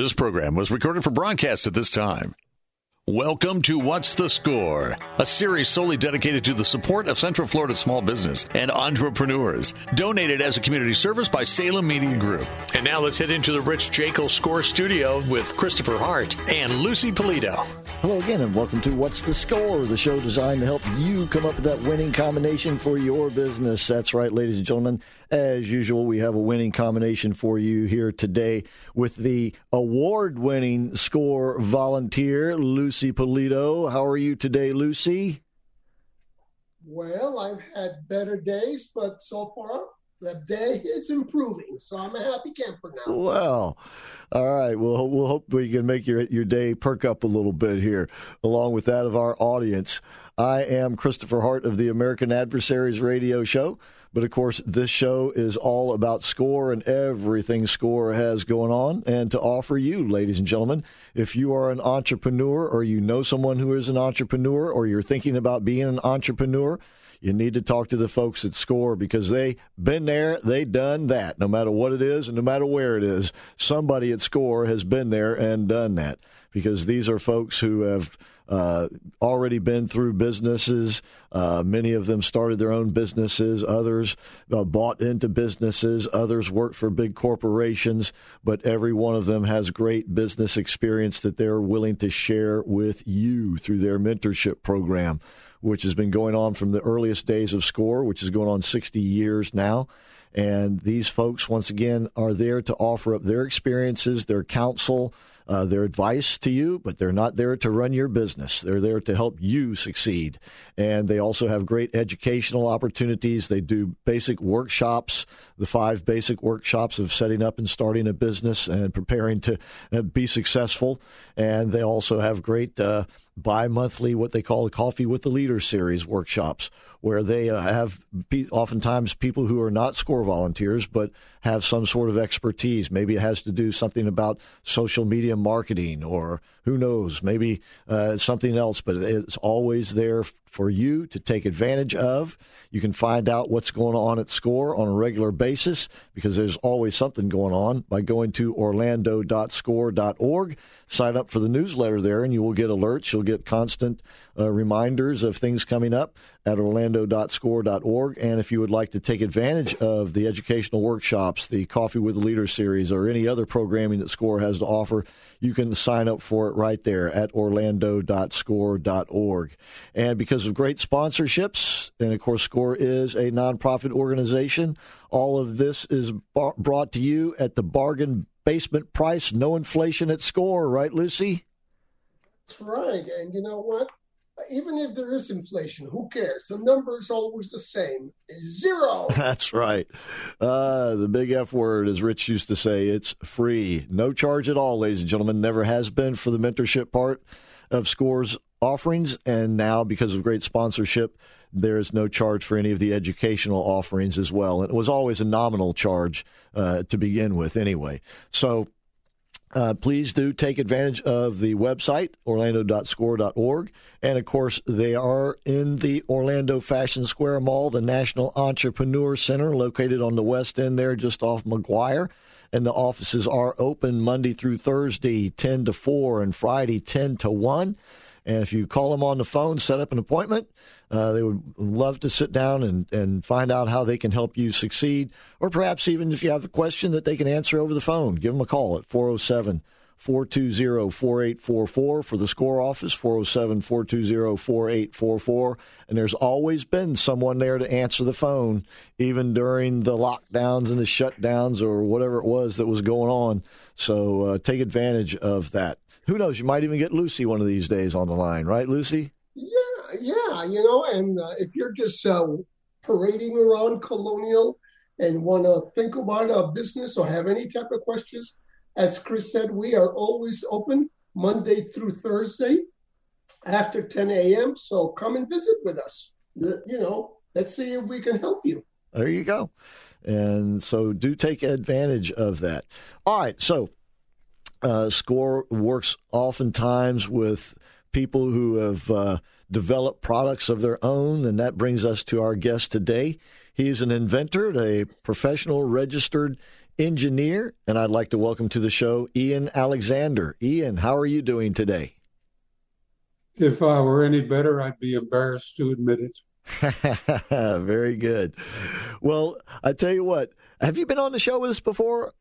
This program was recorded for broadcast at this time. Welcome to What's the Score, a series solely dedicated to the support of Central Florida small business and entrepreneurs. Donated as a community service by Salem Media Group. And now let's head into the Rich Jekyll Score Studio with Christopher Hart and Lucy Polito. Hello again, and welcome to What's the Score, the show designed to help you come up with that winning combination for your business. That's right, ladies and gentlemen. As usual, we have a winning combination for you here today with the award winning score volunteer, Lucy Polito. How are you today, Lucy? Well, I've had better days, but so far the day is improving, so I'm a happy camper now. Well, all right. Well, we'll hope we can make your your day perk up a little bit here, along with that of our audience. I am Christopher Hart of the American Adversaries Radio Show. But of course, this show is all about score and everything score has going on. And to offer you, ladies and gentlemen, if you are an entrepreneur or you know someone who is an entrepreneur or you're thinking about being an entrepreneur, you need to talk to the folks at SCORE because they've been there, they've done that. No matter what it is and no matter where it is, somebody at SCORE has been there and done that because these are folks who have uh, already been through businesses. Uh, many of them started their own businesses. Others uh, bought into businesses. Others worked for big corporations. But every one of them has great business experience that they're willing to share with you through their mentorship program, which has been going on from the earliest days of SCORE, which is going on 60 years now. And these folks, once again, are there to offer up their experiences, their counsel, uh, their advice to you, but they're not there to run your business. They're there to help you succeed. And they also have great educational opportunities. They do basic workshops, the five basic workshops of setting up and starting a business and preparing to uh, be successful. And they also have great uh, bi monthly, what they call the Coffee with the Leader series workshops, where they uh, have oftentimes people who are not SCORE volunteers but have some sort of expertise. Maybe it has to do something about social media marketing, or who knows, maybe uh, something else, but it's always there for you to take advantage of. You can find out what's going on at SCORE on a regular basis because there's always something going on by going to orlando.score.org. Sign up for the newsletter there, and you will get alerts. You'll get constant uh, reminders of things coming up at orlando.score.org. And if you would like to take advantage of the educational workshops, the Coffee with the Leader series, or any other programming that SCORE has to offer, you can sign up for it right there at orlando.score.org. And because of great sponsorships, and of course, SCORE is a nonprofit organization, all of this is bar- brought to you at the bargain basement price, no inflation at SCORE, right, Lucy? That's right. And you know what? Even if there is inflation, who cares? The number is always the same zero. That's right. Uh, the big F word, as Rich used to say, it's free. No charge at all, ladies and gentlemen. Never has been for the mentorship part of SCORE's offerings. And now, because of great sponsorship, there is no charge for any of the educational offerings as well. And it was always a nominal charge uh, to begin with, anyway. So uh, please do take advantage of the website, orlando.score.org. And of course, they are in the Orlando Fashion Square Mall, the National Entrepreneur Center, located on the west end there, just off Maguire. And the offices are open Monday through Thursday, 10 to 4, and Friday, 10 to 1. And if you call them on the phone, set up an appointment, uh, they would love to sit down and, and find out how they can help you succeed. Or perhaps even if you have a question that they can answer over the phone, give them a call at 407 420 4844 for the SCORE office, 407 420 4844. And there's always been someone there to answer the phone, even during the lockdowns and the shutdowns or whatever it was that was going on. So uh, take advantage of that. Who knows? You might even get Lucy one of these days on the line, right, Lucy? Yeah, yeah, you know, and uh, if you're just uh, parading around Colonial and want to think about a business or have any type of questions, as Chris said, we are always open Monday through Thursday after 10 a.m. So come and visit with us. You know, let's see if we can help you. There you go. And so do take advantage of that. All right. So uh, SCORE works oftentimes with people who have uh, developed products of their own. And that brings us to our guest today. He's an inventor, a professional registered engineer, and I'd like to welcome to the show Ian Alexandre. Ian, how are you doing today? If I were any better, I'd be embarrassed to admit it. Very good. Well, I tell you what, have you been on the show with us before?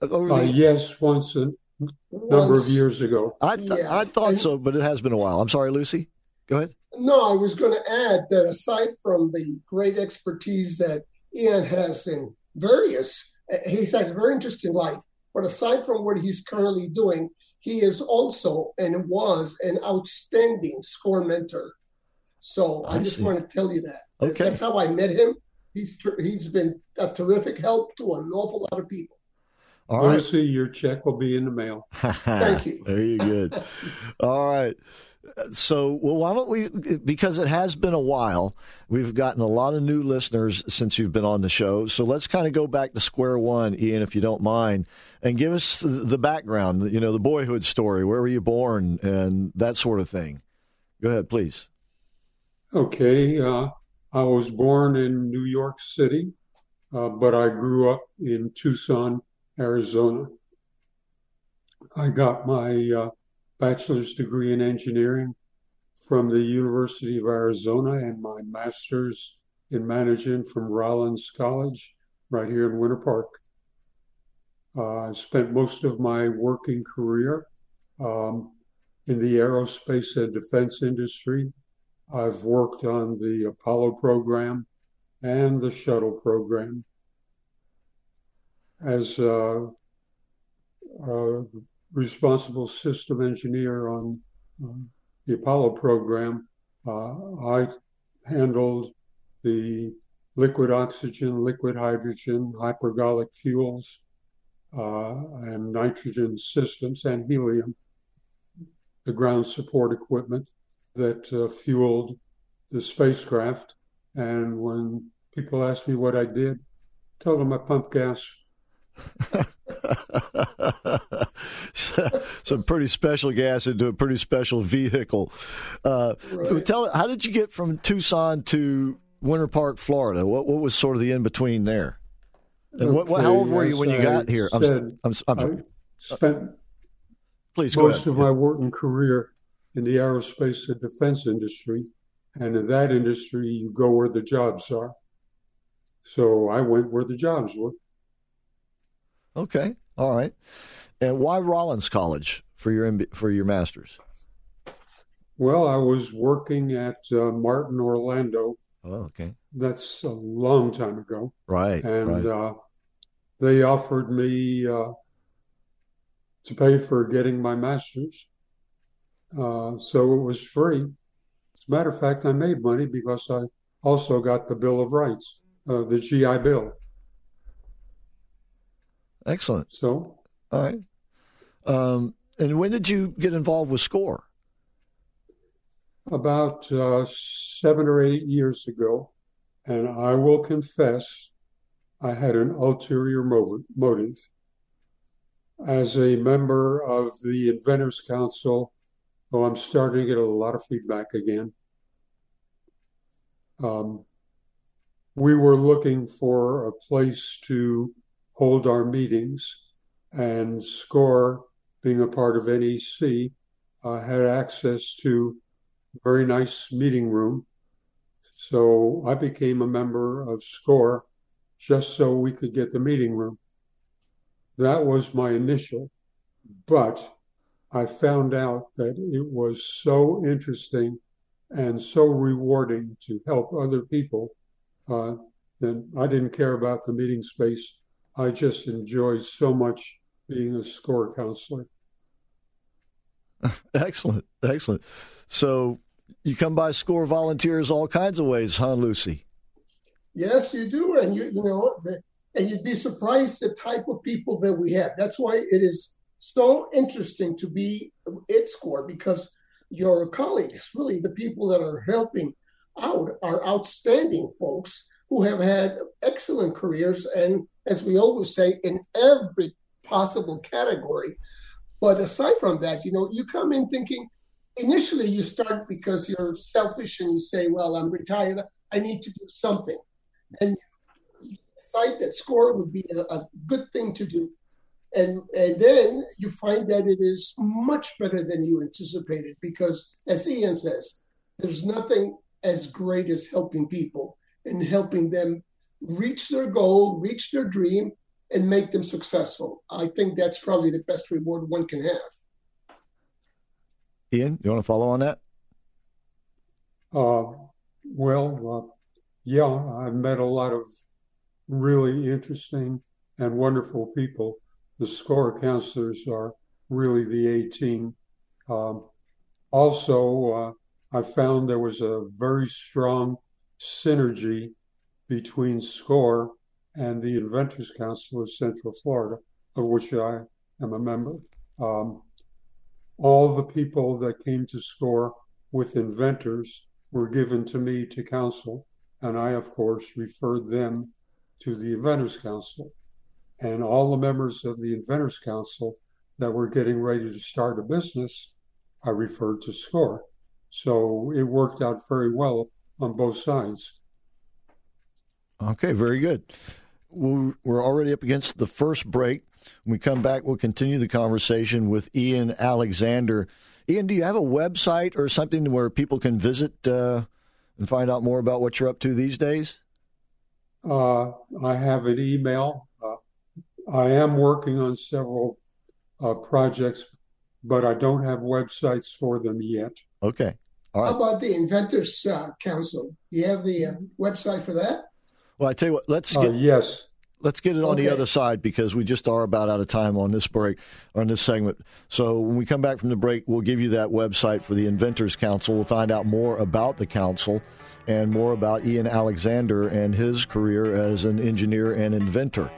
Uh, yes, once a number of years ago. I, th- yeah. I thought so, but it has been a while. I'm sorry, Lucy. Go ahead. No, I was going to add that aside from the great expertise that Ian has in various, he's had a very interesting life. But aside from what he's currently doing, he is also and was an outstanding score mentor. So I, I just see. want to tell you that. Okay. That's how I met him. He's he's been a terrific help to an awful lot of people. All right. Lucy, your check will be in the mail. Thank you. Very good. All right. So, well, why don't we? Because it has been a while, we've gotten a lot of new listeners since you've been on the show. So let's kind of go back to square one, Ian, if you don't mind, and give us the background. You know, the boyhood story. Where were you born, and that sort of thing. Go ahead, please. Okay, uh, I was born in New York City, uh, but I grew up in Tucson, Arizona. I got my uh, bachelor's degree in engineering from the University of Arizona and my master's in management from Rollins College right here in Winter Park. Uh, I spent most of my working career um, in the aerospace and defense industry. I've worked on the Apollo program and the shuttle program. As a, a responsible system engineer on uh, the Apollo program, uh, I handled the liquid oxygen, liquid hydrogen, hypergolic fuels, uh, and nitrogen systems and helium, the ground support equipment that uh, fueled the spacecraft. And when people ask me what I did, tell them I pumped gas. some pretty special gas into a pretty special vehicle. Uh, right. so tell how did you get from Tucson to Winter Park, Florida? What what was sort of the in between there? And okay, what, what, how old were you when you got here? I'm, I'm, I'm, i spent please most of my working career in the aerospace and defense industry, and in that industry, you go where the jobs are. So I went where the jobs were. Okay, all right. And why Rollins College for your for your masters? Well, I was working at uh, Martin Orlando. Oh, okay. That's a long time ago. Right. And right. Uh, they offered me uh, to pay for getting my master's. Uh, so it was free. As a matter of fact, I made money because I also got the Bill of Rights, uh, the GI Bill. Excellent. So, all right. Um, and when did you get involved with SCORE? About uh, seven or eight years ago. And I will confess, I had an ulterior motive. As a member of the Inventors Council, oh, I'm starting to get a lot of feedback again. Um, we were looking for a place to hold our meetings, and SCORE being a part of NEC, uh, had access to a very nice meeting room. So I became a member of SCORE just so we could get the meeting room. That was my initial, but I found out that it was so interesting and so rewarding to help other people uh, that I didn't care about the meeting space. I just enjoyed so much being a score counselor. excellent, excellent. So you come by score volunteers all kinds of ways, huh, Lucy? Yes, you do, and you you know, the, and you'd be surprised the type of people that we have. That's why it is so interesting to be at SCORE because your colleagues, really the people that are helping out, are outstanding folks who have had excellent careers, and as we always say, in every possible category. But aside from that, you know, you come in thinking initially you start because you're selfish and you say, well, I'm retired, I need to do something. And you decide that score would be a, a good thing to do. And, and then you find that it is much better than you anticipated because, as Ian says, there's nothing as great as helping people and helping them reach their goal, reach their dream, and make them successful. I think that's probably the best reward one can have. Ian, you want to follow on that? Uh, well, uh, yeah, I've met a lot of really interesting and wonderful people. The SCORE counselors are really the A team. Um, also, uh, I found there was a very strong synergy between SCORE and the Inventors Council of Central Florida, of which I am a member. Um, all the people that came to SCORE with inventors were given to me to counsel and I, of course, referred them to the Inventors Council. And all the members of the Inventors Council that were getting ready to start a business, I referred to SCORE. So it worked out very well on both sides. Okay, very good. We're already up against the first break. When we come back, we'll continue the conversation with Ian Alexandre. Ian, do you have a website or something where people can visit uh, and find out more about what you're up to these days? Uh, I have an email. Uh, I am working on several uh, projects, but I don't have websites for them yet. Okay. All right. How about the Inventors uh, Council? Do you have the uh, website for that? Well, I tell you what. Let's uh, get yes. Let's get it on okay. the other side because we just are about out of time on this break, on this segment. So when we come back from the break, we'll give you that website for the Inventors Council. We'll find out more about the council and more about Ian Alexandre and his career as an engineer and inventor,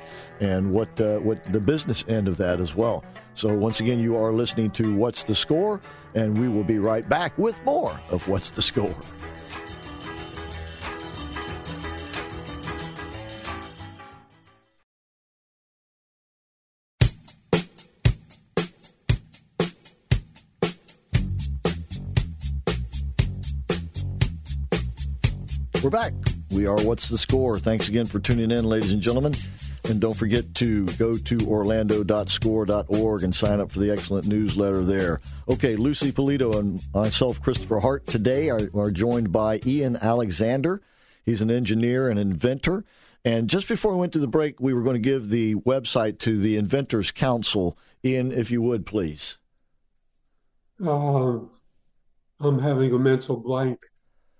and what uh, what the business end of that as well. So once again, you are listening to What's the Score, and we will be right back with more of What's the Score. We're back. We are What's the Score? Thanks again for tuning in, ladies and gentlemen. And don't forget to go to orlando.score.org and sign up for the excellent newsletter there. Okay, Lucy Polito and myself, Christopher Hart, today are, are joined by Ian Alexandre. He's an engineer and inventor. And just before we went to the break, we were going to give the website to the Inventors Council. Ian, if you would, please. Uh, I'm having a mental blank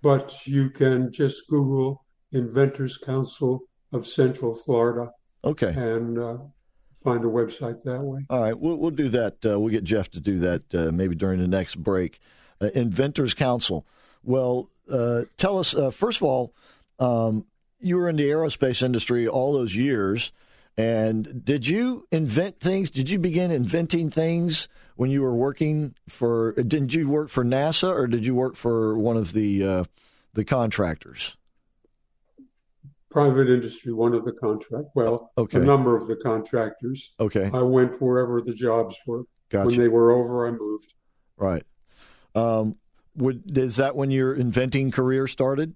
but you can just Google Inventors Council of Central Florida. Okay. And uh, find a website that way. All right, we'll, we'll do that. Uh, we'll get Jeff to do that uh, maybe during the next break. Uh, Inventors Council. Well, uh, tell us, uh, first of all, um, you were in the aerospace industry all those years. And did you invent things? Did you begin inventing things when you were working for? Didn't you work for NASA or did you work for one of the uh, the contractors? Private industry, one of the contract. Well, okay. a number of the contractors. Okay. I went wherever the jobs were. Gotcha. When they were over, I moved. Right. Um, would, is that when your inventing career started,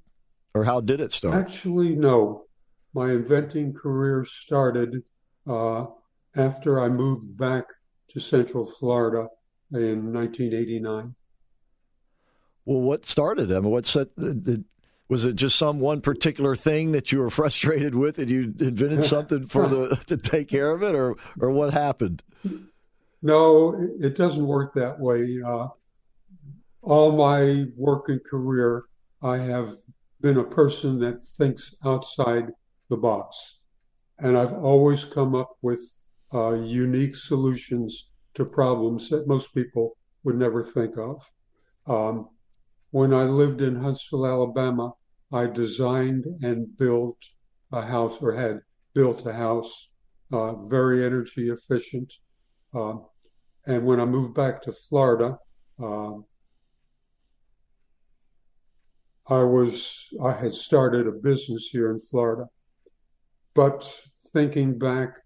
or how did it start? Actually, no my inventing career started uh, after I moved back to Central Florida in 1989. Well, what started? I mean, what set? Was it just some one particular thing that you were frustrated with, and you invented something for the to take care of it, or or what happened? No, it doesn't work that way. Uh, all my work and career, I have been a person that thinks outside the box. And I've always come up with uh, unique solutions to problems that most people would never think of. Um, when I lived in Huntsville, Alabama, I designed and built a house or had built a house, uh, very energy efficient. Uh, and when I moved back to Florida, uh, I was I had started a business here in Florida, but thinking back,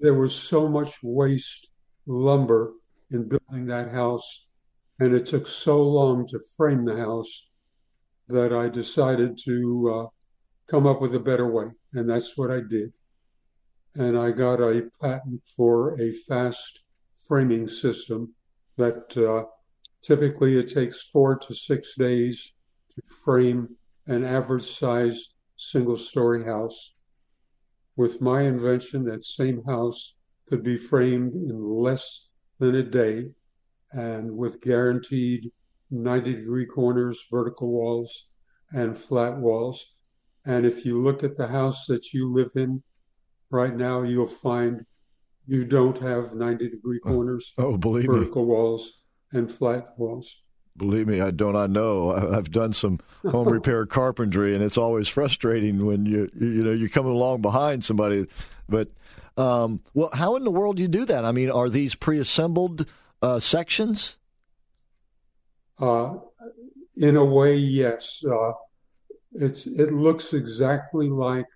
there was so much waste lumber in building that house, and it took so long to frame the house that I decided to uh, come up with a better way, and that's what I did. And I got a patent for a fast framing system that uh, typically it takes four to six days to frame an average size single story house. With my invention, that same house could be framed in less than a day and with guaranteed 90 degree corners, vertical walls, and flat walls. And if you look at the house that you live in right now, you'll find you don't have 90 degree oh, corners, oh, believe vertical me. walls, and flat walls. Believe me, I don't. I know. I've done some home repair carpentry, and it's always frustrating when you you know you're coming along behind somebody. But um, well, how in the world do you do that? I mean, are these pre-assembled uh, sections? Uh, in a way, yes. Uh, it's it looks exactly like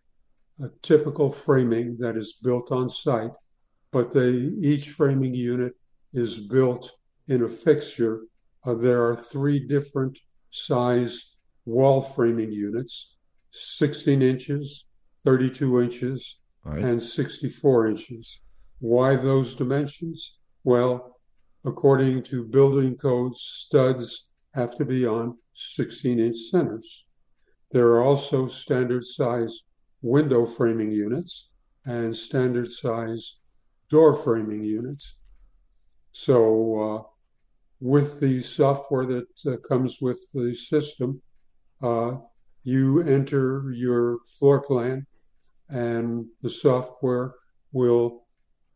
a typical framing that is built on site, but they each framing unit is built in a fixture. Uh, there are three different size wall framing units: 16 inches, 32 inches, right. and 64 inches. Why those dimensions? Well, according to building codes, studs have to be on 16 inch centers. There are also standard size window framing units and standard size door framing units. So, uh, with the software that uh, comes with the system, uh, you enter your floor plan, and the software will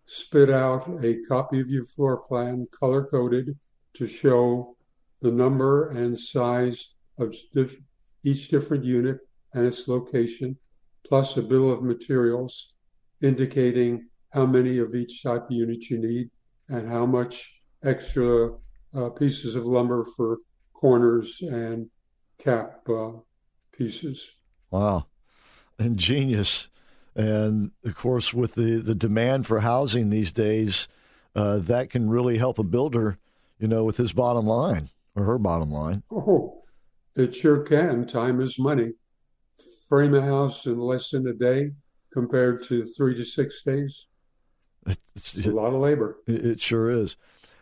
spit out a copy of your floor plan color coded to show the number and size of each different unit and its location, plus a bill of materials indicating how many of each type of unit you need and how much extra uh, pieces of lumber for corners and cap uh, pieces. Wow. Ingenious. And of course, with the, the demand for housing these days, uh, that can really help a builder, you know, with his bottom line or her bottom line. Oh, it sure can. Time is money. Frame a house in less than a day compared to three to six days. It's, it's a lot of labor. It, it sure is.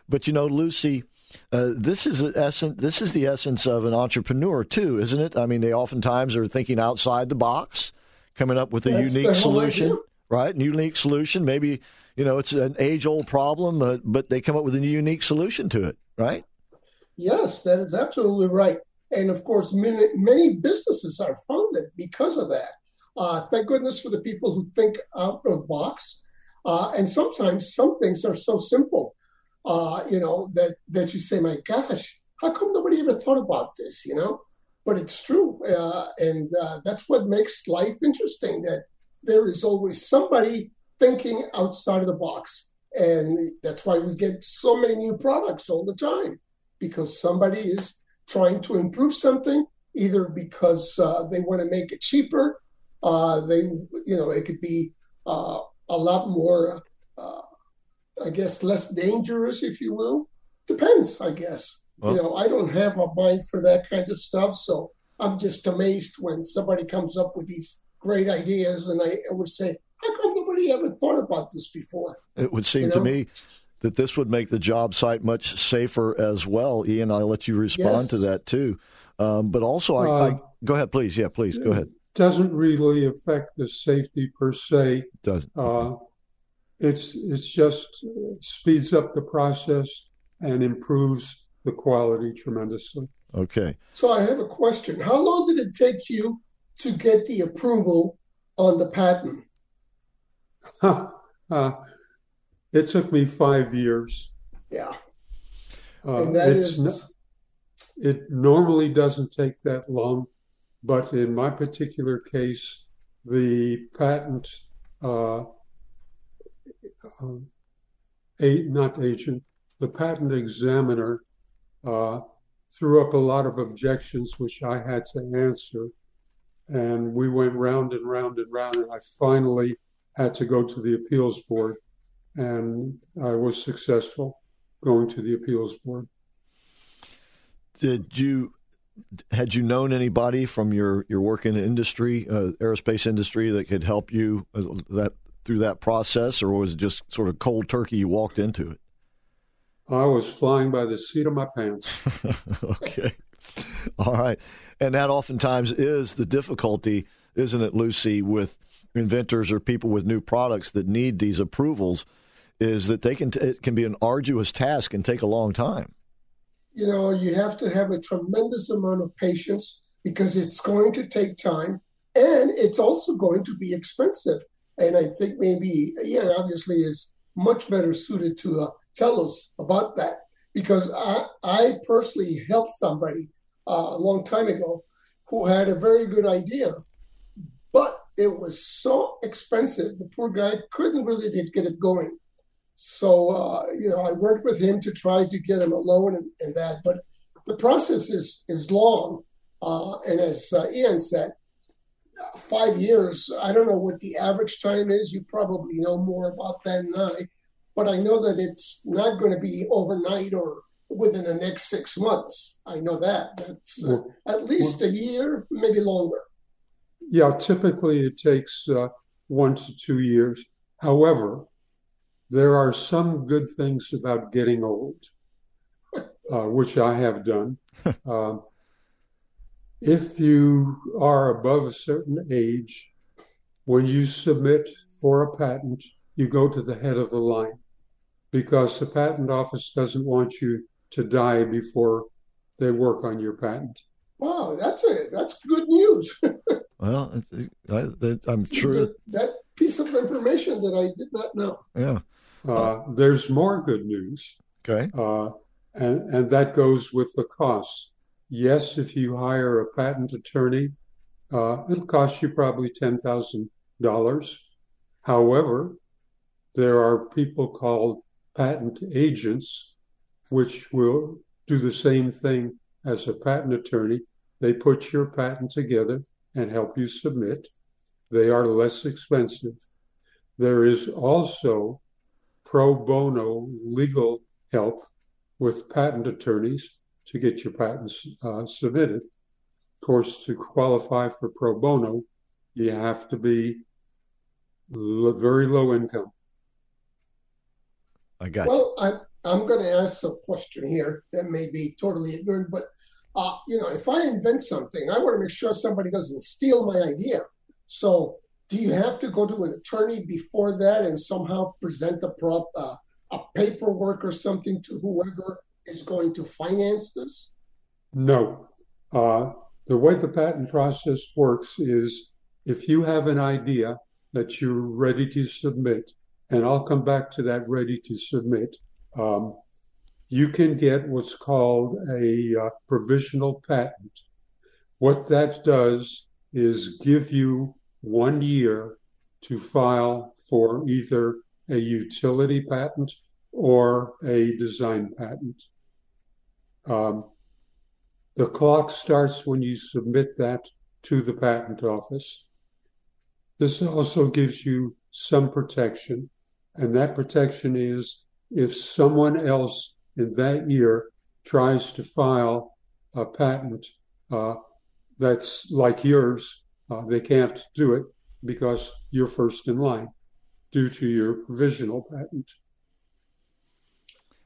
But you know, Lucy, uh, this is essence. This is the essence of an entrepreneur too, isn't it? I mean, they oftentimes are thinking outside the box, coming up with a That's unique solution, right? Unique solution. Maybe you know it's an age-old problem, uh, but they come up with a unique solution to it, right? Yes, that is absolutely right. And of course, many, many businesses are founded because of that. Uh, thank goodness for the people who think out of the box. Uh, and sometimes some things are so simple, uh, you know, that, that you say, my gosh, how come nobody ever thought about this, you know? But it's true. Uh, and uh, that's what makes life interesting, that there is always somebody thinking outside of the box. And that's why we get so many new products all the time because somebody is trying to improve something, either because uh, they want to make it cheaper. Uh, they, you know, it could be uh, a lot more, I guess, less dangerous, if you will. Depends, I guess. Well, you know, I don't have a mind for that kind of stuff, so I'm just amazed when somebody comes up with these great ideas, and I, I would say, how come nobody ever thought about this before? It would seem you know? to me that this would make the job site much safer as well. Ian, I'll let you respond yes. to that too. Um, but also, I, uh, I, go ahead, please. Yeah, please go ahead. Doesn't really affect the safety per se. Doesn't. Uh, it's it's just speeds up the process and improves the quality tremendously. Okay. So I have a question. How long did it take you to get the approval on the patent? uh, it took me five years. Yeah. Uh, and that is... it normally doesn't take that long, but in my particular case, the patent uh, uh, a, not agent, the patent examiner uh, threw up a lot of objections, which I had to answer. And we went round and round and round, and I finally had to go to the appeals board, and I was successful going to the appeals board. Did you had you known anybody from your your work in industry, uh, aerospace industry, that could help you uh, that through that process, or was it just sort of cold turkey? You walked into it. I was flying by the seat of my pants. okay. All right. And that oftentimes is the difficulty, isn't it, Lucy, with inventors or people with new products that need these approvals, is that they can t- it can be an arduous task and take a long time. You know, you have to have a tremendous amount of patience because it's going to take time and it's also going to be expensive. And I think maybe Ian obviously is much better suited to uh, tell us about that because I, I personally helped somebody uh, a long time ago who had a very good idea, but it was so expensive. The poor guy couldn't really get it going. So, uh, you know, I worked with him to try to get him a loan and, and that, but the process is, is long. Uh, and as uh, Ian said, five years. I don't know what the average time is. You probably know more about that than I. But I know that it's not going to be overnight or within the next six months. I know that. That's uh, at least well, a year, maybe longer. Yeah, typically it takes uh, one to two years. However, there are some good things about getting old, uh, which I have done. If you are above a certain age, when you submit for a patent, you go to the head of the line because the patent office doesn't want you to die before they work on your patent. Wow, that's a that's good news. well, I, am sure that, that piece of information that I did not know. Yeah, uh, there's more good news. Okay, uh, and and that goes with the costs. Yes, if you hire a patent attorney, uh, it'll cost you probably $10,000. However, there are people called patent agents, which will do the same thing as a patent attorney. They put your patent together and help you submit. They are less expensive. There is also pro bono legal help with patent attorneys to get your patents uh, submitted. Of course, to qualify for pro bono, you have to be l- very low income. I got well, you. I'm, I'm going to ask a question here that may be totally ignorant, but uh, you know, if I invent something, I want to make sure somebody doesn't steal my idea. So, do you have to go to an attorney before that and somehow present a prop, uh, a paperwork or something to whoever is going to finance this? No. Uh, the way the patent process works is if you have an idea that you're ready to submit, and I'll come back to that ready to submit, um, you can get what's called a uh, provisional patent. What that does is give you one year to file for either a utility patent or a design patent. Um, the clock starts when you submit that to the patent office. This also gives you some protection, and that protection is if someone else in that year tries to file a patent uh, that's like yours, uh, they can't do it because you're first in line due to your provisional patent.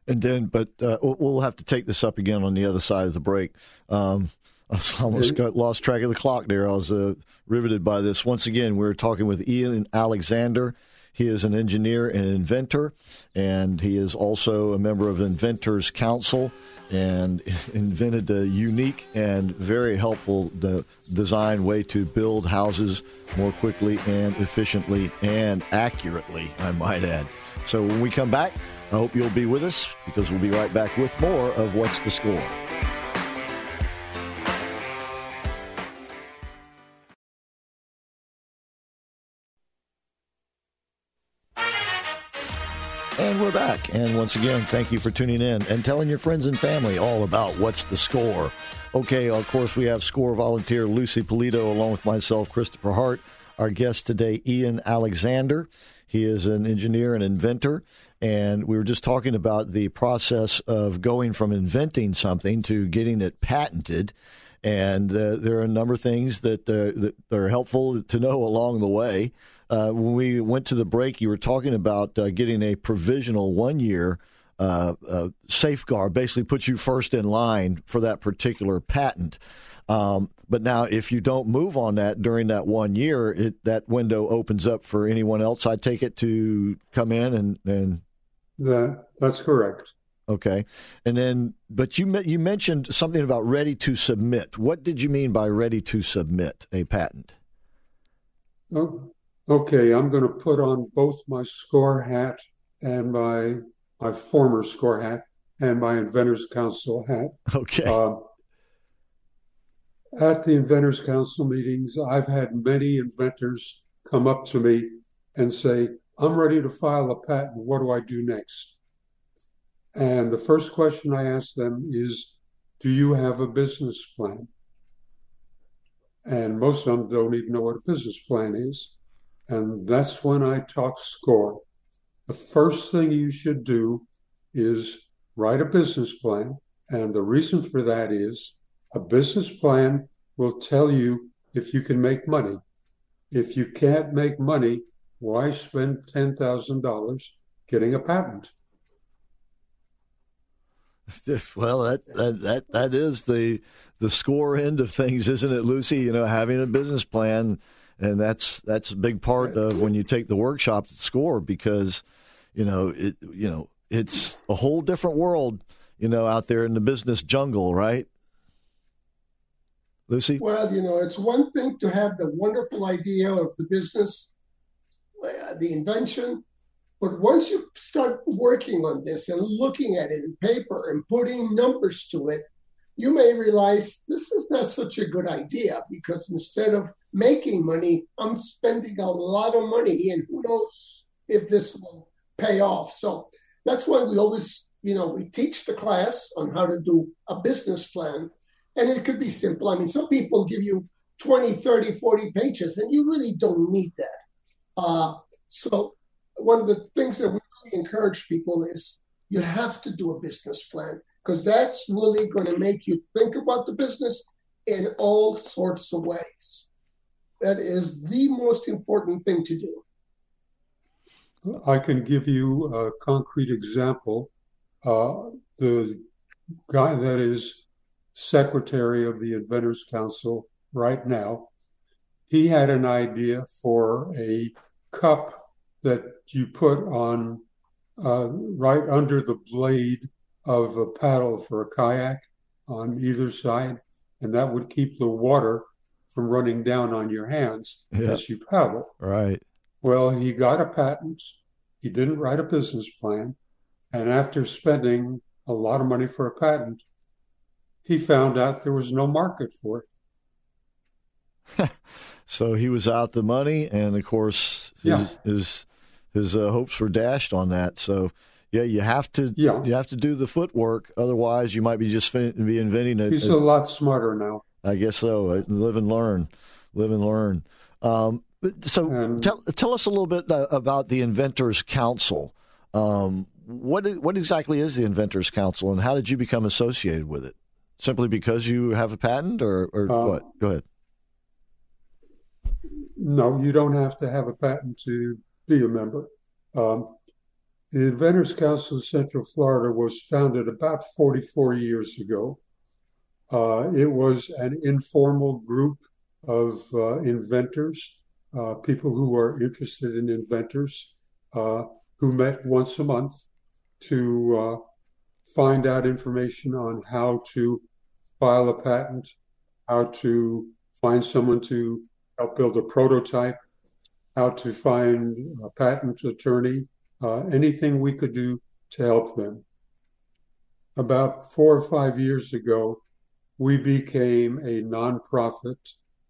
And then, but uh, we'll have to take this up again on the other side of the break. Um, I almost got lost track of the clock there. I was uh, riveted by this. Once again, we're talking with Ian Alexandre. He is an engineer and inventor, and he is also a member of Inventors Council and invented a unique and very helpful de- design way to build houses more quickly and efficiently and accurately, I might add. So when we come back, I hope you'll be with us because we'll be right back with more of What's the Score. And we're back. And once again, thank you for tuning in and telling your friends and family all about what's the score. Okay, of course, we have score volunteer Lucy Polito along with myself, Christopher Hart. Our guest today, Ian Alexandre. He is an engineer and inventor. And we were just talking about the process of going from inventing something to getting it patented. And uh, there are a number of things that, uh, that are helpful to know along the way. Uh, when we went to the break, you were talking about uh, getting a provisional one year uh, uh, safeguard, basically puts you first in line for that particular patent. Um, but now, if you don't move on that during that one year, it, that window opens up for anyone else. I take it to come in and and that that's correct. Okay, and then, but you you mentioned something about ready to submit. What did you mean by ready to submit a patent? Oh, okay, I'm going to put on both my score hat and my my former score hat and my Inventors Council hat. Okay. Uh, at the Inventors Council meetings, I've had many inventors come up to me and say, I'm ready to file a patent. What do I do next? And the first question I ask them is, Do you have a business plan? And most of them don't even know what a business plan is. And that's when I talk score. The first thing you should do is write a business plan. And the reason for that is a business plan will tell you if you can make money. If you can't make money, why spend $10,000 getting a patent? Well, that, that that that is the the score end of things, isn't it, Lucy? You know, having a business plan and that's that's a big part of when you take the workshop to score because you know it you know it's a whole different world you know out there in the business jungle right lucy well you know it's one thing to have the wonderful idea of the business Uh, the invention but once you start working on this and looking at it in paper and putting numbers to it you may realize this is not such a good idea because instead of making money, I'm spending a lot of money, and who knows if this will pay off. So that's why we always, you know, we teach the class on how to do a business plan. And it could be simple. I mean, some people give you 20, 30, 40 pages, and you really don't need that. Uh, so one of the things that we really encourage people is you have to do a business plan because that's really going to make you think about the business in all sorts of ways. That is the most important thing to do. I can give you a concrete example. Uh, the guy that is secretary of the Inventors Council right now, he had an idea for a cup that you put on uh, right under the blade of a paddle for a kayak on either side, and that would keep the water from running down on your hands yeah. as you paddle. Right. Well, he got a patent. He didn't write a business plan. And after spending a lot of money for a patent, he found out there was no market for it. so he was out the money, and of course, his yeah. his, his uh, hopes were dashed on that. So yeah, you have to. Yeah. you have to do the footwork. Otherwise, you might be just fin- be inventing a. He's a, a, lot smarter now. I guess so. Uh, live and learn. Live and learn. Um, so and, tell tell us a little bit uh, about the Inventors Council. Um, what what exactly is the Inventors Council, and how did you become associated with it? Simply because you have a patent, or, or uh, what? Go ahead. No, you don't have to have a patent to be a member. Um, the Inventors Council of Central Florida was founded about 44 years ago. Uh, it was an informal group of uh, inventors, uh, people who are interested in inventors, uh, who met once a month to uh, find out information on how to file a patent, how to find someone to help build a prototype, how to find a patent attorney, uh, anything we could do to help them. About four or five years ago, we became a nonprofit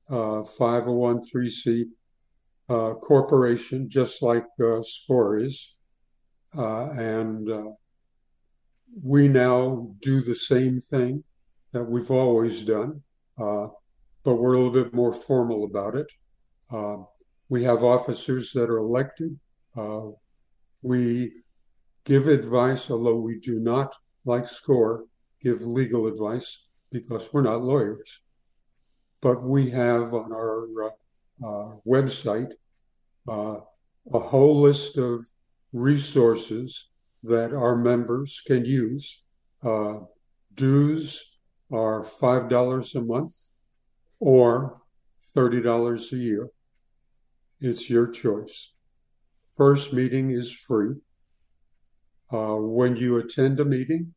uh, 501c uh, corporation, just like uh, SCORE is. uh, and uh, we now do the same thing that we've always done, uh, but we're a little bit more formal about it. Uh, we have officers that are elected. Uh, we give advice, although we do not, like SCORE, give legal advice because we're not lawyers. But we have on our uh, uh, website a whole list of resources that our members can use. Uh, dues are $5 a month or $30 a year. It's your choice. First meeting is free. Uh, when you attend a meeting,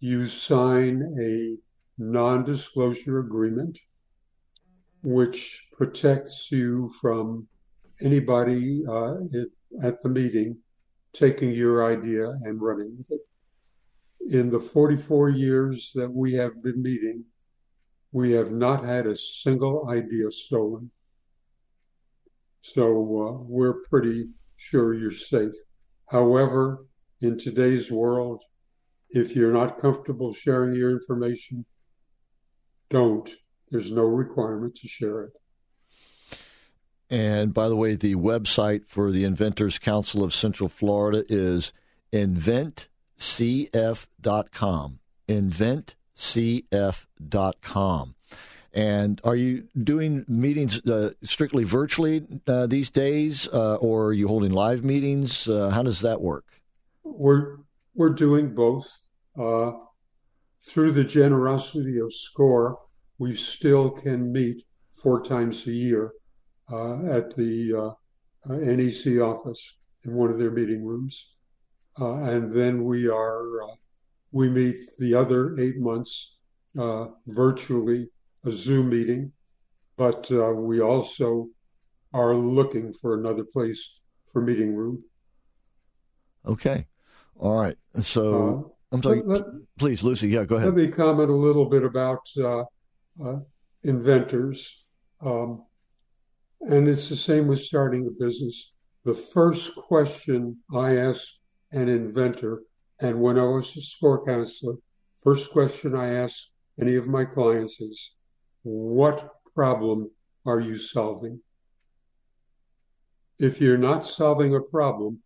you sign a non disclosure agreement, which protects you from anybody uh, at the meeting taking your idea and running with it. In the 44 years that we have been meeting, we have not had a single idea stolen. So uh, we're pretty sure you're safe. However, in today's world, if you're not comfortable sharing your information, don't. There's no requirement to share it. And by the way, the website for the Inventors Council of Central Florida is inventcf.com. Inventcf.com. And are you doing meetings uh, strictly virtually uh, these days, uh, or are you holding live meetings? Uh, how does that work? We're we're doing both. Uh, through the generosity of SCORE, we still can meet four times a year uh, at the NEC office in one of their meeting rooms, and then we are we meet the other eight months virtually a Zoom meeting, but uh, we also are looking for another place for meeting room. Okay. All right. So uh, I'm sorry. Let, please, Lucy. Yeah, go ahead. Let me comment a little bit about uh, uh, inventors. Um, and it's the same with starting a business. The first question I ask an inventor, and when I was a score counselor, first question I ask any of my clients is, what problem are you solving? If you're not solving a problem,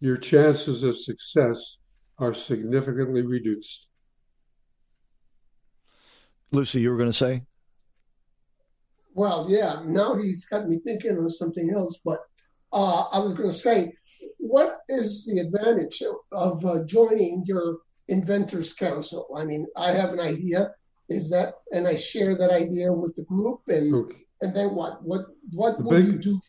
your chances of success are significantly reduced. Lucy, you were going to say? Well, yeah, now he's got me thinking of something else, but uh, I was going to say, what is the advantage of uh, joining your Inventors Council? I mean, I have an idea is that and I share that idea with the group and okay. and then what what what the will big, you do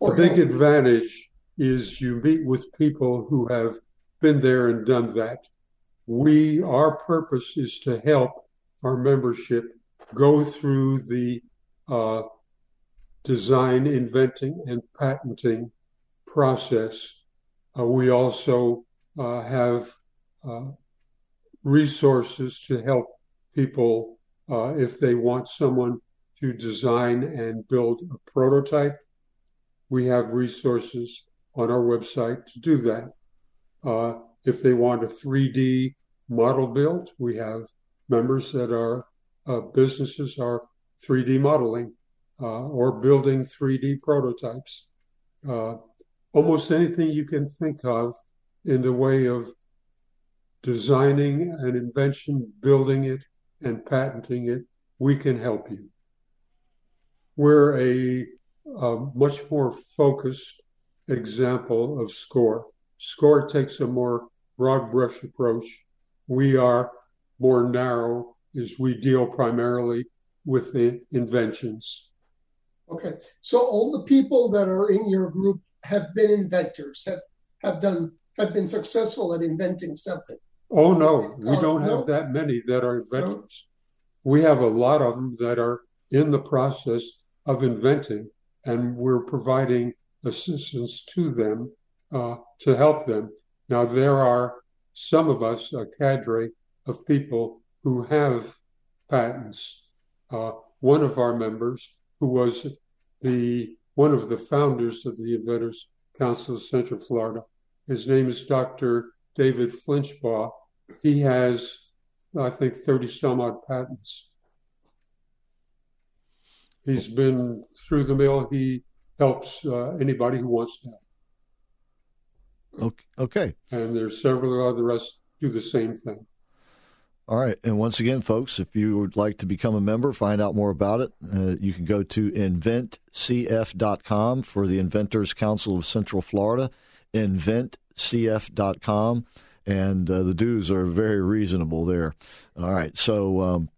the big advantage is you meet with people who have been there and done that we our purpose is to help our membership go through the uh, design inventing and patenting process uh, we also uh, have uh, resources to help people if they want someone to design and build a prototype. We have resources on our website to do that. Uh, if they want a 3D model built, we have members that are uh, businesses are 3D modeling or building 3D prototypes. Uh, almost anything you can think of in the way of designing an invention, building it, and patenting it, we can help you. We're a, a much more focused example of SCORE. SCORE takes a more broad brush approach. We are more narrow as we deal primarily with the inventions. Okay. So all the people that are in your group have been inventors, have, have done have been successful at inventing something. Oh no, we uh, don't no. have that many that are inventors. No. We have a lot of them that are in the process of inventing, and we're providing assistance to them uh, to help them. Now there are some of us, a cadre of people who have patents. Uh, one of our members, who was the one of the founders of the Inventors Council of Central Florida, His name is Dr. David Flinchbaugh. He has, I think, 30 some odd patents. He's been through the mill. He helps uh, anybody who wants to help. Okay. And there's several others do the same thing. All right. And once again, folks, if you would like to become a member, find out more about it, uh, you can go to inventcf.com for the Inventors Council of Central Florida, inventcf.com. And uh, the dues are very reasonable there. All right. So, um,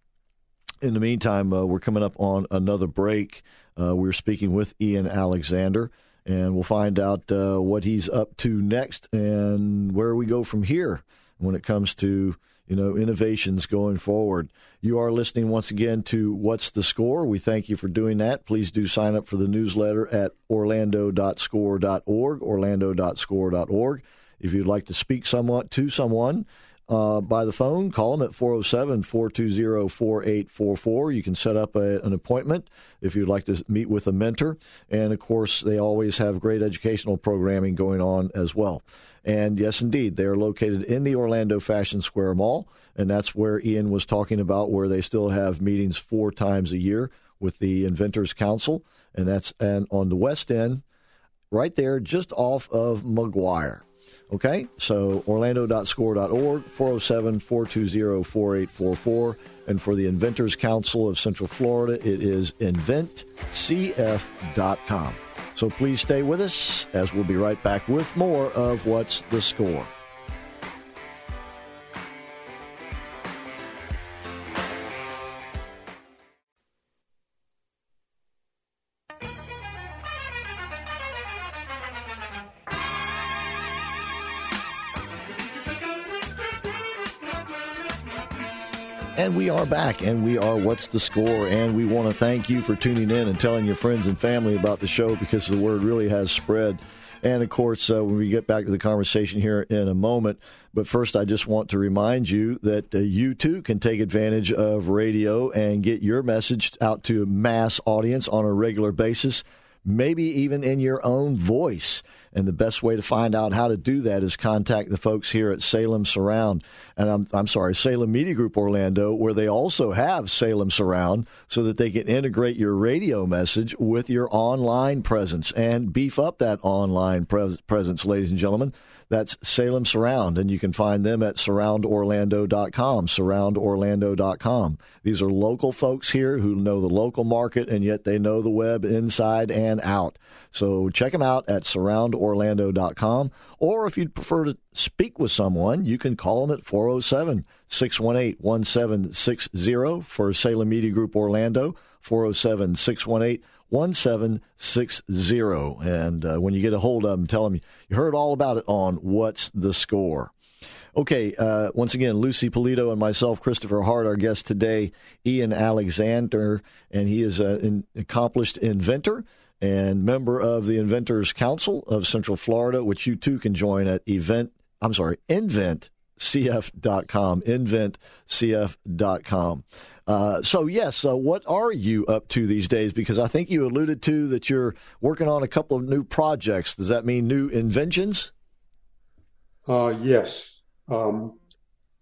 in the meantime, uh, we're coming up on another break. Uh, we're speaking with Ian Alexandre, and we'll find out uh, what he's up to next and where we go from here when it comes to you know, innovations going forward. You are listening once again to What's the Score? We thank you for doing that. Please do sign up for the newsletter at orlando.score.org, orlando.score.org. If you'd like to speak somewhat to someone, uh, by the phone. Call them at 407 420 4844. You can set up a, an appointment if you'd like to meet with a mentor. And of course, they always have great educational programming going on as well. And yes, indeed, they are located in the Orlando Fashion Square Mall. And that's where Ian was talking about, where they still have meetings four times a year with the Inventors Council. And that's and on the west end, right there, just off of Maguire. Okay, so orlando.score.org, 407 420 4844. And for the Inventors Council of Central Florida, it is inventcf.com. So please stay with us as we'll be right back with more of What's the Score. We are back, and we are What's the Score? And we want to thank you for tuning in and telling your friends and family about the show because the word really has spread. And of course, uh, when we get back to the conversation here in a moment, but first, I just want to remind you that uh, you too can take advantage of radio and get your message out to a mass audience on a regular basis maybe even in your own voice. And the best way to find out how to do that is contact the folks here at Salem Surround. And I'm, I'm sorry, Salem Media Group Orlando, where they also have Salem Surround so that they can integrate your radio message with your online presence and beef up that online pres- presence, ladies and gentlemen. That's Salem Surround, and you can find them at surroundorlando.com, surroundorlando.com. These are local folks here who know the local market, and yet they know the web inside and out. So check them out at surroundorlando.com, or if you'd prefer to speak with someone, you can call them at 407 618 1760 for Salem Media Group Orlando, 407 618 1760. And uh, when you get a hold of them, tell them you heard all about it on What's the Score. Okay, uh, once again, Lucy Polito and myself, Christopher Hart, our guest today, Ian Alexandre, and he is an accomplished inventor and member of the Inventors Council of Central Florida, which you too can join at event, I'm sorry, inventcf.com, inventcf.com. Uh, so, yes, uh, what are you up to these days? Because I think you alluded to that you're working on a couple of new projects. Does that mean new inventions? Uh, yes. Um,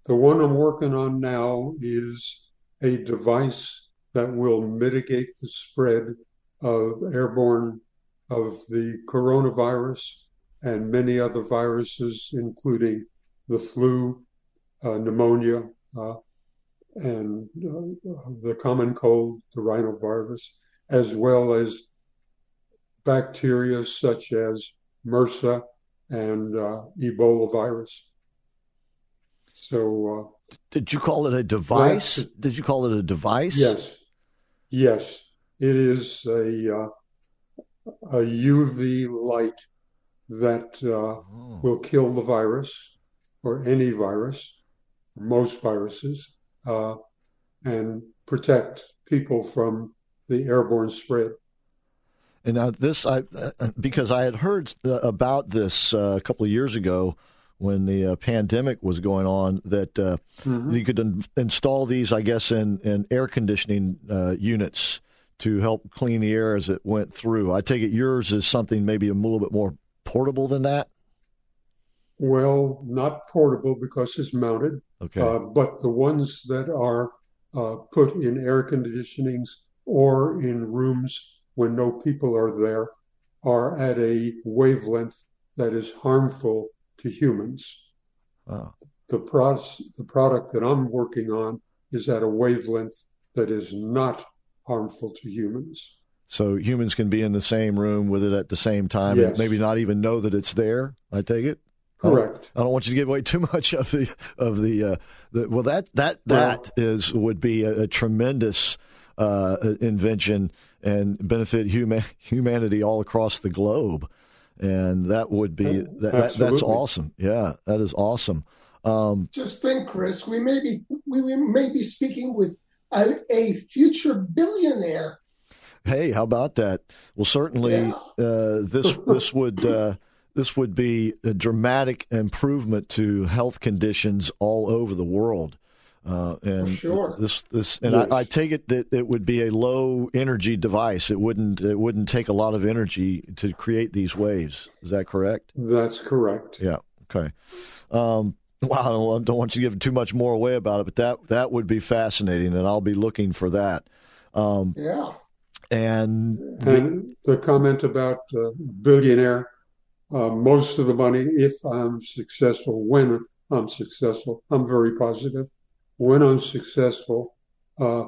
the one I'm working on now is a device that will mitigate the spread of airborne of the coronavirus and many other viruses, including the flu, uh, pneumonia, uh, and uh, the common cold, the rhinovirus, as well as bacteria such as MRSA and uh, Ebola virus. So, uh, did you call it a device? Did you call it a device? Yes, yes. It is a uh, a UV light that uh, oh. will kill the virus or any virus, most viruses, uh, and protect people from the airborne spread. And now this, I because I had heard about this uh, a couple of years ago when the uh, pandemic was going on that uh, mm-hmm. you could in- install these, I guess, in, in air conditioning uh, units to help clean the air as it went through. I take it yours is something maybe a little bit more portable than that. Well, not portable because it's mounted. Okay. Uh, but the ones that are uh, put in air conditionings or in rooms when no people are there are at a wavelength that is harmful to humans. Wow. The, pro- the product that I'm working on is at a wavelength that is not harmful to humans. So humans can be in the same room with it at the same time Yes. and maybe not even know that it's there. I take it. Correct. I don't want you to give away too much of the of the, uh, the well that that that is would be a, a tremendous uh, invention and benefit human, humanity all across the globe, and that would be that, that, that's awesome. Yeah, that is awesome. Um, Just think, Chris, we may be we, we may be speaking with a, a future billionaire. hey, how about that? Well, certainly Yeah. uh, this this would. This would be a dramatic improvement to health conditions all over the world. Uh, and sure. this this and Yes. I, I take it that it would be a low energy device. It wouldn't it wouldn't take a lot of energy to create these waves. Is that correct? That's correct. Yeah. Okay. Um, wow. I don't, want you to give too much more away about it, but that that would be fascinating, and I'll be looking for that. Um, Yeah. and And the comment about uh, billionaire, uh, most of the money, if I'm successful, when I'm successful, I'm very positive. When I'm successful, uh,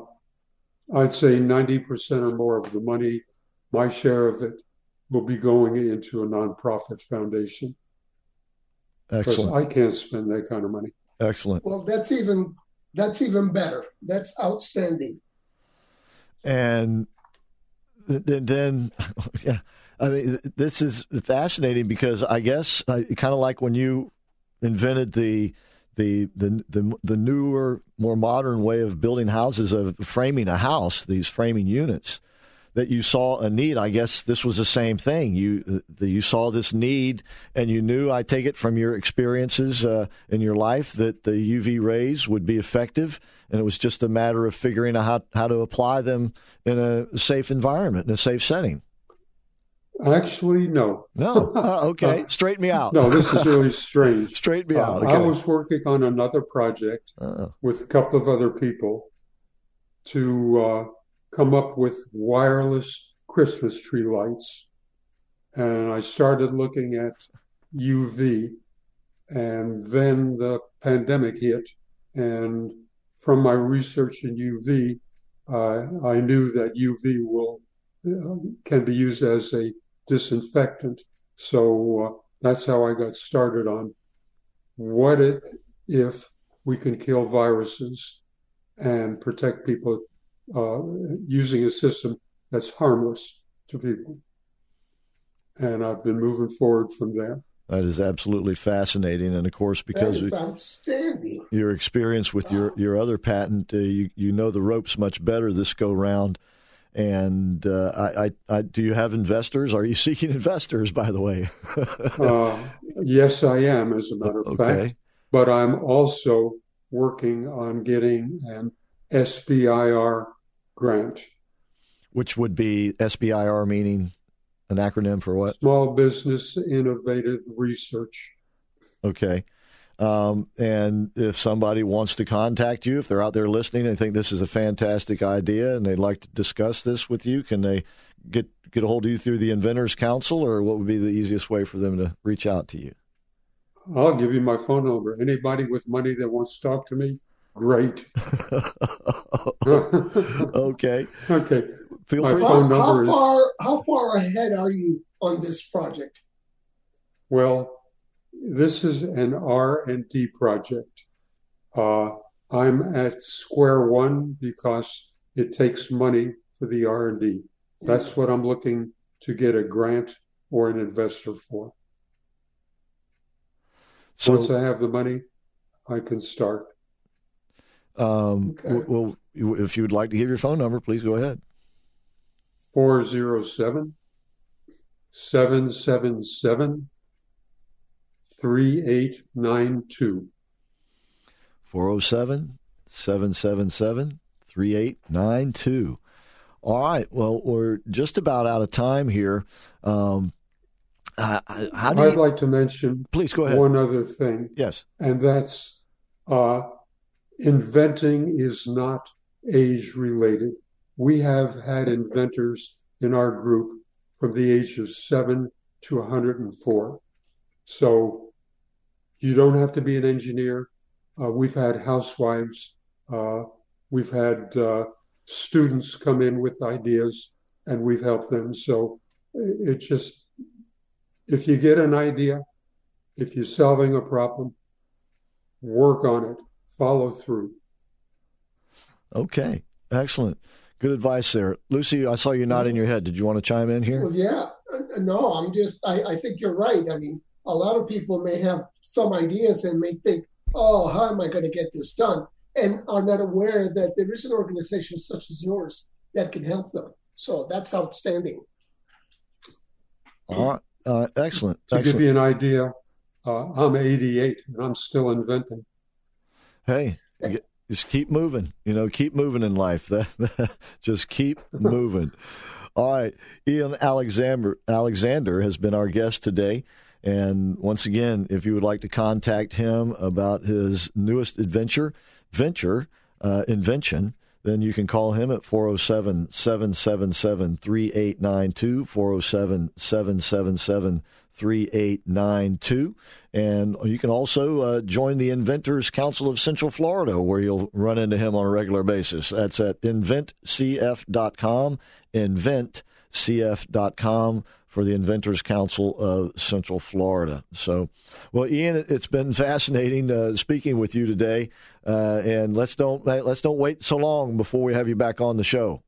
I'd say 90% or more of the money, my share of it, will be going into a nonprofit foundation because excellent, I can't spend that kind of money. excellent. Well, that's even that's even better. That's outstanding. and then, then yeah i mean this is fascinating because i guess kind of like when you invented the the, the the the newer more modern way of building houses of framing a house these framing units that you saw a need. I guess this was the same thing. You you saw this need and you knew i take it from your experiences uh, in your life that the uv rays would be effective and it was just a matter of figuring out how, how to apply them in a safe environment in a safe setting Actually, no. no Uh, okay straighten me out No, this is really strange. straighten me Uh, out I was working on another project Uh, with a couple of other people to uh, come up with wireless Christmas tree lights. And I started looking at UV, and then the pandemic hit. And from my research in UV, uh, I knew that UV will uh, can be used as a disinfectant. So uh, that's how I got started on what it, if we can kill viruses and protect people uh, using a system that's harmless to people. And I've been moving forward from there. that is absolutely fascinating and of course because of outstanding. your experience with your, your other patent, uh, you you know the ropes much better this go round. And uh, I, I, I, do you have investors? Are you seeking investors? By the way, Uh, yes, I am, as a matter of Okay. fact. But I'm also working on getting an SBIR grant, which would be SBIR, meaning an acronym for what? Small Business Innovative Research. Okay. Um, and if somebody wants to contact you, if they're out there listening and think this is a fantastic idea and they'd like to discuss this with you, can they get get a hold of you through the Inventors Council, or what would be the easiest way for them to reach out to you? I'll give you my phone number. Anybody with money that wants to talk to me, great. okay. okay. Feel My free. phone How, how number is- far how far ahead are you on this project? Well, this is an R and D project. Uh, I'm at square one because it takes money for the R and D. That's what I'm looking to get a grant or an investor for. So, Once I have the money, I can start. um, Okay. well, if you would like to give your phone number, please go ahead. 407 777 3892. 407 777 3892. All right. Well, we're just about out of time here. Um, how do I'd you... like to mention please go ahead. one other thing. Yes. And that's uh, inventing is not age related. We have had inventors in our group from the age of seven to 104. So you don't have to be an engineer. Uh, we've had housewives. Uh, we've had uh, students come in with ideas and we've helped them. So it just, if you get an idea, if you're solving a problem, work on it, follow through. Okay, excellent. Good advice there. Lucy, I saw you nodding your head. Did you want to chime in here? Well, yeah. No, I'm just, I, I think you're right. I mean, a lot of people may have some ideas and may think, oh, how am I going to get this done? And are not aware that there is an organization such as yours that can help them. So that's outstanding. All right. Uh, excellent. To excellent. give you an idea, uh, I'm 88 and I'm still inventing. Hey, just keep moving. You know, keep moving in life. just keep moving. All right. Ian Alexandre Alexandre has been our guest today. And once again, if you would like to contact him about his newest adventure, venture, uh, invention, then you can call him at 407 777 3892, 407 777 3892. And you can also uh, join the Inventors Council of Central Florida, where you'll run into him on a regular basis. That's at inventcf.com, inventcf.com for the Inventors Council of Central Florida. So, well, Ian, it's been fascinating uh, speaking with you today, uh, and let's don't let's don't wait so long before we have you back on the show.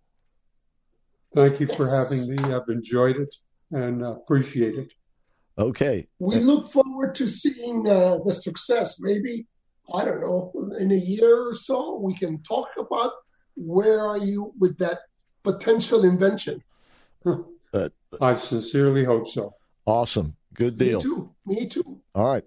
Thank you for having me. I've enjoyed it and appreciate it. Okay. We look forward to seeing uh, the success. Maybe I don't know in a year or so we can talk about where are you with that potential invention. Uh, I sincerely hope so. Awesome. Good deal. Me too. Me too. All right.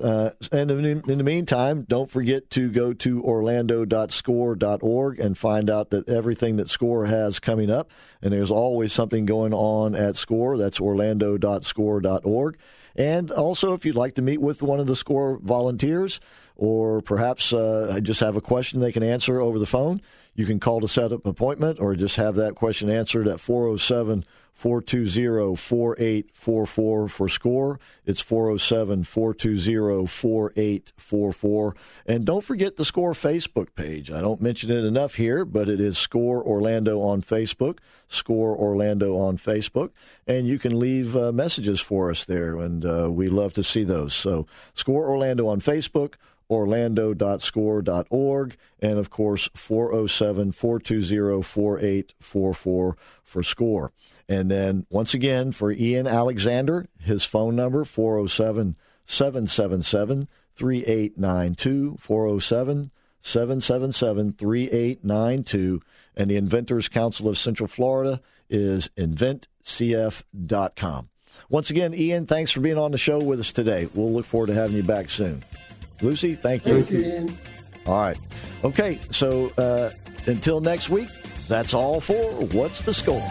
Uh, and in, in, the meantime, don't forget to go to orlando.score.org and find out that everything that Score has coming up. And there's always something going on at Score. That's orlando.score.org. And also, if you'd like to meet with one of the SCORE volunteers or perhaps uh, just have a question they can answer over the phone, you can call to set up an appointment or just have that question answered at 407 420 4844 for SCORE. It's 407 420 4844. And don't forget the SCORE Facebook page. I don't mention it enough here, but it is SCORE Orlando on Facebook. SCORE Orlando on Facebook. And you can leave uh, messages for us there, and uh, we love to see those. So, SCORE Orlando on Facebook orlando.score.org, and of course, 407 420 4844 for SCORE. And then once again, for Ian Alexandre, his phone number, 407 777 3892, 407 777 3892. And the Inventors Council of Central Florida is inventcf.com. Once again, Ian, thanks for being on the show with us today. We'll look forward to having you back soon. Lucy, thank you. Thank you. All right. Okay, so uh, until next week, that's all for What's the Score?